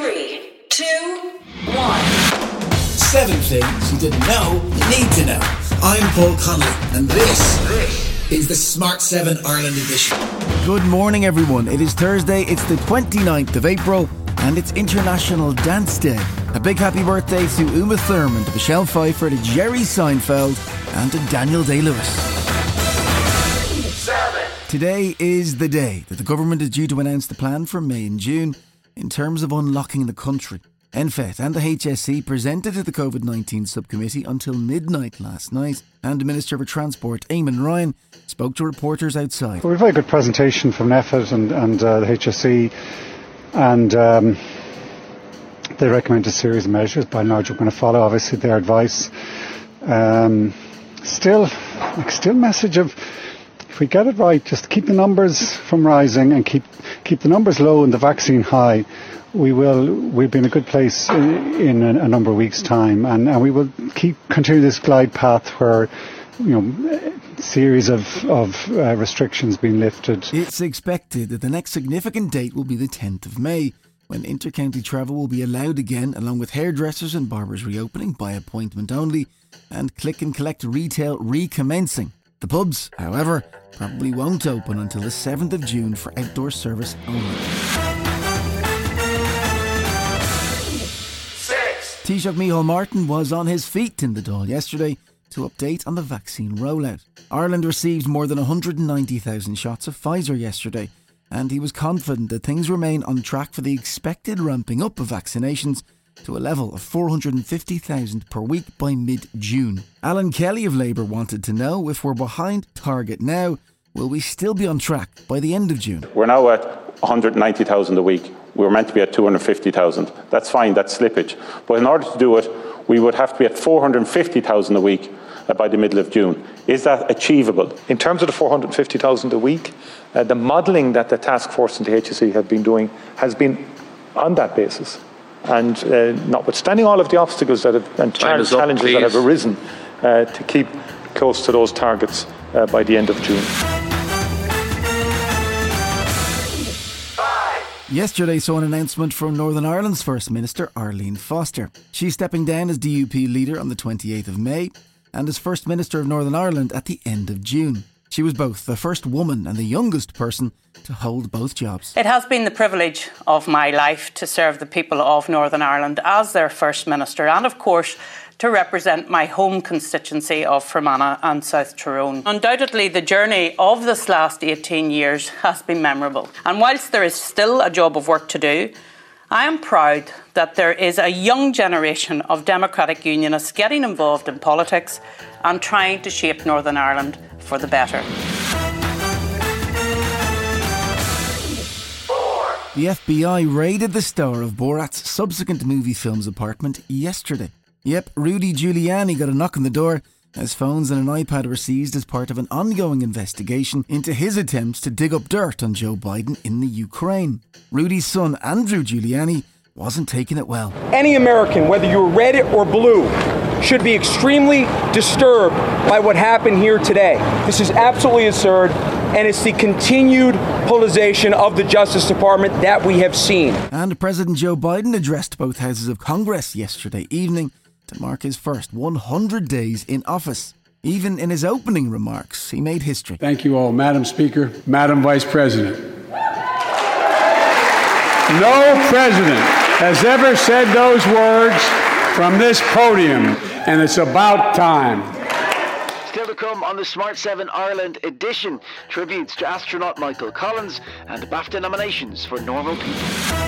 Three, two, one. Seven things you didn't know you need to know. I'm Paul Connolly, and this is the Smart 7 Ireland edition. Good morning, everyone. It is Thursday, it's the 29th of April, and it's International Dance Day. A big happy birthday to Uma Thurman, to Michelle Pfeiffer, to Jerry Seinfeld, and to Daniel Day Lewis. Today is the day that the government is due to announce the plan for May and June in terms of unlocking the country. NPHET and the HSE presented to the COVID 19 subcommittee until midnight last night, and Minister for Transport, Eamon Ryan, spoke to reporters outside. Well, we have a very good presentation from NPHET and, and uh, the HSE, and um, they recommend a series of measures. By and large, we're going to follow, obviously, their advice. Um, still, like, still message of if we get it right, just keep the numbers from rising and keep keep the numbers low and the vaccine high, we will we'll be in a good place in, in a, number of weeks' time, and, and we will keep continue this glide path where you know series of of uh, restrictions being lifted. It's expected that the next significant date will be the 10th of May. When intercounty travel will be allowed again, along with hairdressers and barbers reopening by appointment only, and click and collect retail recommencing. The pubs, however, probably won't open until the 7th of June for outdoor service only. Taoiseach Micheál Martin was on his feet in the Dáil yesterday to update on the vaccine rollout. Ireland received more than 190,000 shots of Pfizer yesterday, and he was confident that things remain on track for the expected ramping up of vaccinations to a level of 450,000 per week by mid June. Alan Kelly of Labour wanted to know if we're behind target now, will we still be on track by the end of June? We're now at 190,000 a week. We were meant to be at 250,000. That's fine, that's slippage. But in order to do it, we would have to be at 450,000 a week uh, by the middle of June. Is that achievable? In terms of the 450,000 a week, uh, the modelling that the task force and the HSE have been doing has been on that basis. And uh, notwithstanding all of the obstacles that have, and challenges up, that have arisen, uh, to keep close to those targets uh, by the end of June. Yesterday saw an announcement from Northern Ireland's First Minister, Arlene Foster. She's stepping down as DUP leader on the 28th of May and as First Minister of Northern Ireland at the end of June. She was both the first woman and the youngest person to hold both jobs. It has been the privilege of my life to serve the people of Northern Ireland as their First Minister and, of course, to represent my home constituency of Fermanagh and South Tyrone. Undoubtedly, the journey of this last 18 years has been memorable. And whilst there is still a job of work to do, I am proud that there is a young generation of Democratic Unionists getting involved in politics and trying to shape Northern Ireland for the better. The FBI raided the star of Borat's subsequent movie film's apartment yesterday. Yep, Rudy Giuliani got a knock on the door as phones and an iPad were seized as part of an ongoing investigation into his attempts to dig up dirt on Joe Biden in the Ukraine. Rudy's son, Andrew Giuliani, wasn't taking it well. Any American, whether you're red or blue, should be extremely disturbed by what happened here today. This is absolutely absurd, and it's the continued polarization of the Justice Department that we have seen. And President Joe Biden addressed both houses of Congress yesterday evening to mark his first 100 days in office. Even in his opening remarks, he made history. Thank you all, Madam Speaker, Madam Vice President. No president has ever said those words from this podium, and it's about time. Still to come on the Smart 7 Ireland edition, tributes to astronaut Michael Collins and BAFTA nominations for normal people.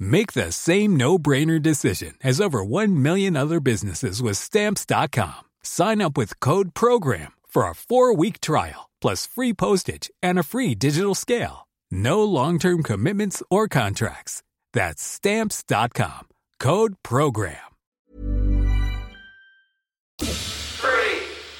Make the same no-brainer decision as over 1 million other businesses with stamps.com. Sign up with code program for a 4-week trial plus free postage and a free digital scale. No long-term commitments or contracts. That's stamps.com. Code program.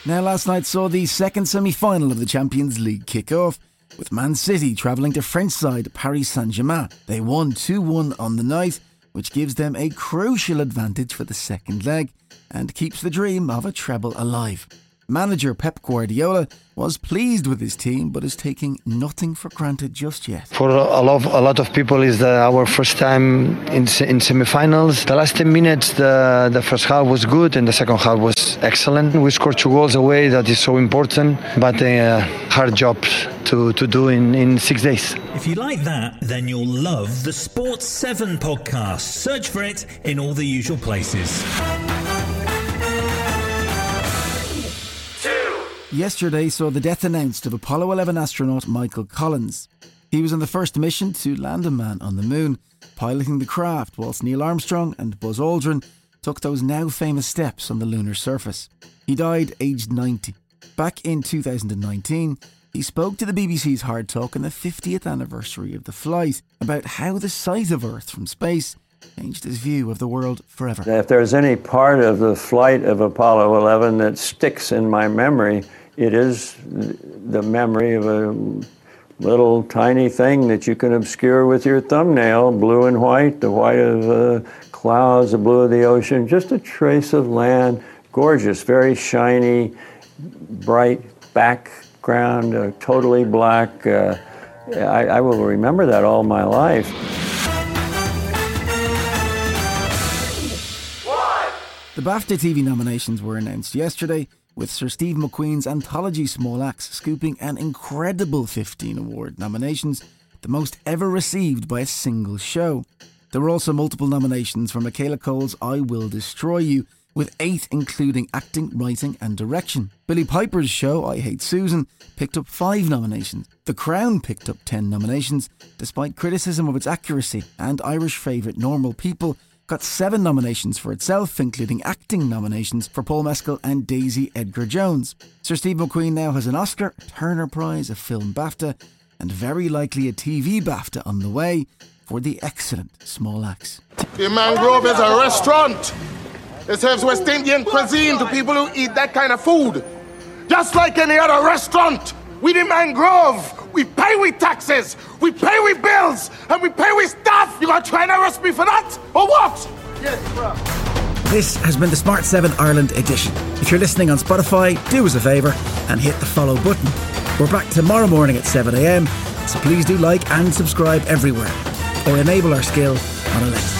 Now, last night saw the second semi final of the Champions League kick off, with Man City travelling to French side Paris Saint Germain. They won 2 1 on the night, which gives them a crucial advantage for the second leg and keeps the dream of a treble alive. Manager Pep Guardiola was pleased with his team, but is taking nothing for granted just yet. For a lot, a lot of people, is our first time in in semi-finals. The last 10 minutes, the the first half was good, and the second half was excellent. We scored two goals away. That is so important, but a uh, hard job to, to do in, in six days. If you like that, then you'll love the Sports 7 podcast. Search for it in all the usual places. Yesterday saw the death announced of Apollo 11 astronaut Michael Collins. He was on the first mission to land a man on the moon, piloting the craft whilst Neil Armstrong and Buzz Aldrin took those now famous steps on the lunar surface. He died aged 90. Back in 2019, he spoke to the BBC's Hard Talk on the 50th anniversary of the flight about how the sight of Earth from space changed his view of the world forever. If there's any part of the flight of Apollo 11 that sticks in my memory, it is the memory of a little tiny thing that you can obscure with your thumbnail, blue and white, the white of uh, clouds, the blue of the ocean, just a trace of land, gorgeous, very shiny, bright background, uh, totally black. Uh, I, I will remember that all my life. The BAFTA TV nominations were announced yesterday, with Sir Steve McQueen's anthology Small Axe scooping an incredible 15 award nominations, the most ever received by a single show. There were also multiple nominations for Michaela Coel's I Will Destroy You, with eight including acting, writing, and direction. Billie Piper's show, I Hate Susan, picked up five nominations. The Crown picked up 10 nominations, despite criticism of its accuracy, and Irish favourite Normal People got seven nominations for itself, including acting nominations for Paul Mescal and Daisy Edgar Jones. Sir Steve McQueen now has an Oscar, a Turner Prize, a Film BAFTA, and very likely a TV BAFTA on the way for the excellent Small Axe. The Mangrove is a restaurant. It serves West Indian cuisine to people who eat that kind of food. Just like any other restaurant, we the Mangrove we taxes, we pay with bills, and we pay with stuff. You gonna try and arrest me for that? Or what? Yes, bro. This has been the Smart 7 Ireland edition. If you're listening on Spotify, do us a favour and hit the follow button. We're back tomorrow morning at 7am, so please do like and subscribe everywhere or enable our skill on Alexa.